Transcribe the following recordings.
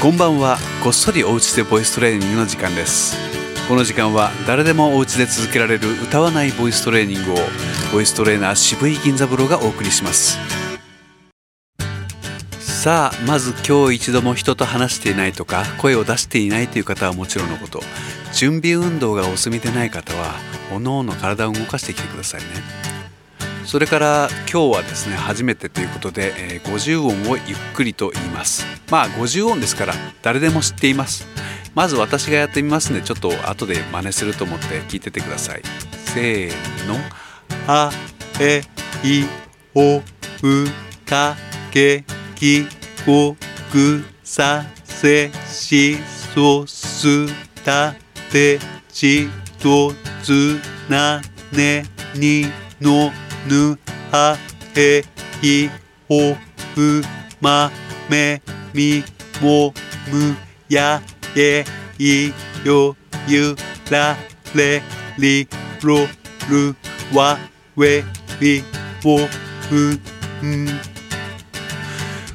こんばんは。こっそりお家でボイストレーニングの時間です。この時間は誰でもお家で続けられる歌わないボイストレーニングをボイストレーナー渋井銀座風呂がお送りします。さあまず今日一度も人と話していないとか声を出していないという方はもちろんのこと。準備運動がお済みでない方はおのおの体を動かしてきてくださいね。それから今日はですね初めてということで、えー、50音をゆっくりと言います。まあ50音ですから誰でも知っています。まず私がやってみますのでちょっと後で真似すると思って聞いててください。せーの。あえいおうかけきこくさせしそすたてちとつなねにのぬはへいほふまめみもむやえいよゆられりろるわ we びおふん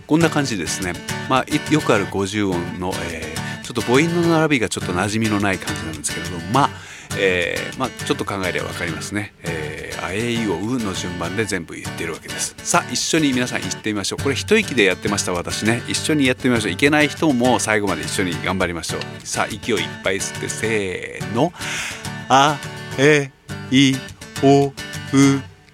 こんな感じですね。まあ、よくある50音の、えー、ちょっと母音の並びがちょっと馴染みのない感じなんですけれども、まあ、えー、まあ、ちょっと考えれば分かりますね。えー、あえいううの順番で全部言ってるわけです。さあ、一緒に皆さん言ってみましょう。これ一息でやってました私ね。一緒にやってみましょう。いけない人も最後まで一緒に頑張りましょう。さあ、息をいっぱい吸って、せーの。あ、え、い、お、う、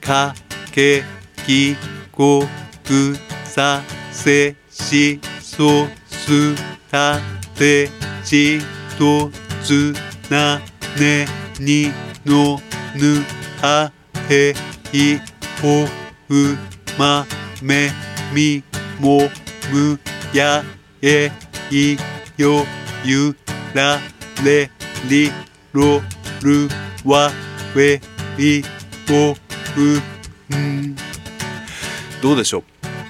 か、け、き、こ、く、さ、せしそすたてちとつなねにのぬはへいほうまめみもむやえいよゆられりろるわえいおう、ん。どうでしょう？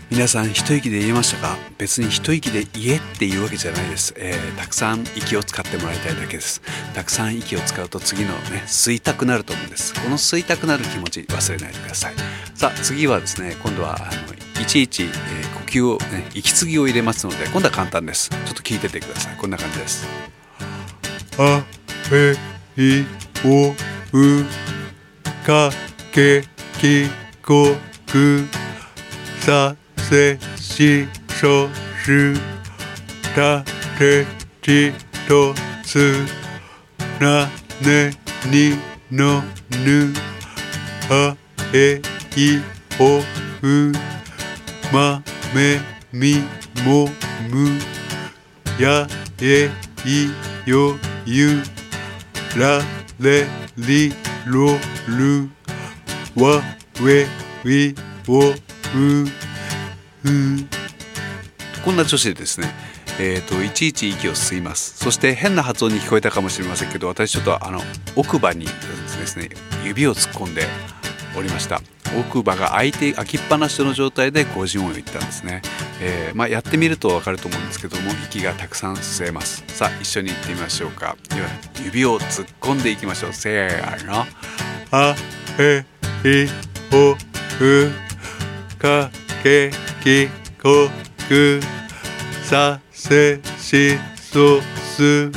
皆さん一息で言えましたか？別に一息で言えっていうわけじゃないです、えー、たくさん息を使ってもらいたいだけです。たくさん息を使うと次のね吸いたくなると思うんです。この吸いたくなる気持ち忘れないでください。さあ次はですね今度はあのいちいち、えー、呼吸をね息継ぎを入れますので今度は簡単です。ちょっと聞いててください。こんな感じです。あえいおうかけきこくさせしそすたてちとつなねにのぬはえいおうまめみもむやえいよゆられりろるわえいおうこんな調子でですねえーと、いちいち息を吸います。そして変な発音に聞こえたかもしれませんけど私ちょっとあの奥歯にですね指を突っ込んでおりました。奥歯が開いて開きっぱなしの状態で50音を言ったんですね、えー、まあ、やってみると分かると思うんですけども息がたくさん吸えます。さあ一緒に言ってみましょうか。では指を突っ込んでいきましょう。せーの。あえいおうかけきこくさせしそす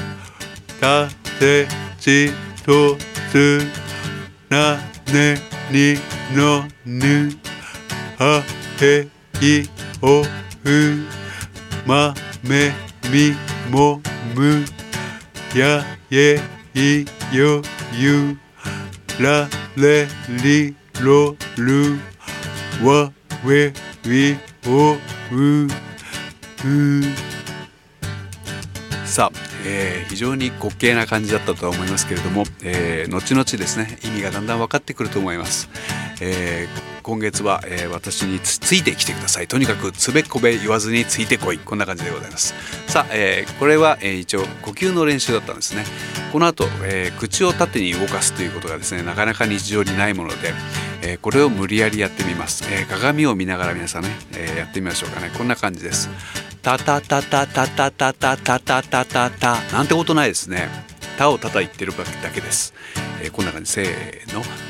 たてちとつなねにのぬはへいおうまめみもむやえいよゆられりろるわ we we o u. さあ、えー、非常に滑稽な感じだったとは思いますけれども、えー、後々ですね意味がだんだん分かってくると思います、えー、今月は、えー、私についてきてください。とにかくつべこべ言わずについてこい。こんな感じでございます。さあ、えー、これは、えー、一応呼吸の練習だったんですね。この後、え、口を縦に動かすということがですねなかなか日常にないものでえ、これを無理やりやってみます、え、鏡を見ながら皆さんね、え、やってみましょうかね。こんな感じです。タタタタタタタタタタタタタなんてことないですね。タを叩いてるだけです、え、こんな感じ。せーの。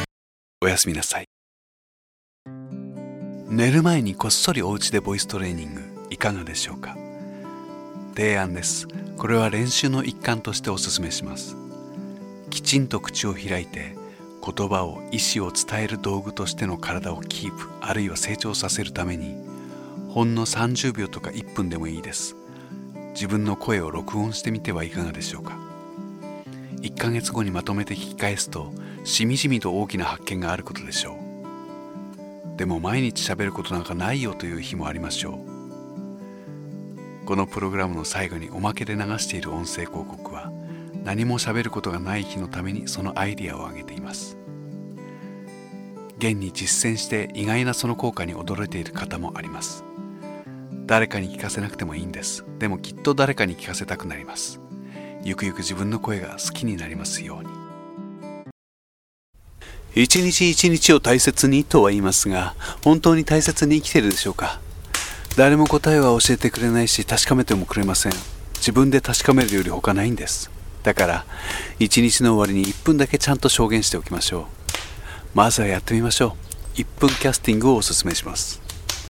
おやすみなさい。寝る前にこっそりお家でボイストレーニングいかがでしょうか？提案です。これは練習の一環としてお勧めします。きちんと口を開いて言葉を意思を伝える道具としての体をキープあるいは成長させるためにほんの30秒とか1分でもいいです。自分の声を録音してみてはいかがでしょうか？1ヶ月後にまとめて聞き返すとしみじみと大きな発見があることでしょう。でも毎日喋ることなんかないよという日もありましょう。このプログラムの最後におまけで流している音声広告は何も喋ることがない日のためにそのアイディアを挙げています。現に実践して意外なその効果に驚いている方もあります。誰かに聞かせなくてもいいんです。でもきっと誰かに聞かせたくなります。ゆくゆく自分の声が好きになりますように一日一日を大切にとは言いますが、本当に大切に生きてるでしょうか？誰も答えは教えてくれないし、確かめてもくれません。自分で確かめるより他ないんです。だから、一日の終わりに1分だけちゃんと証言しておきましょう。まずはやってみましょう。1分キャスティングをお勧めします。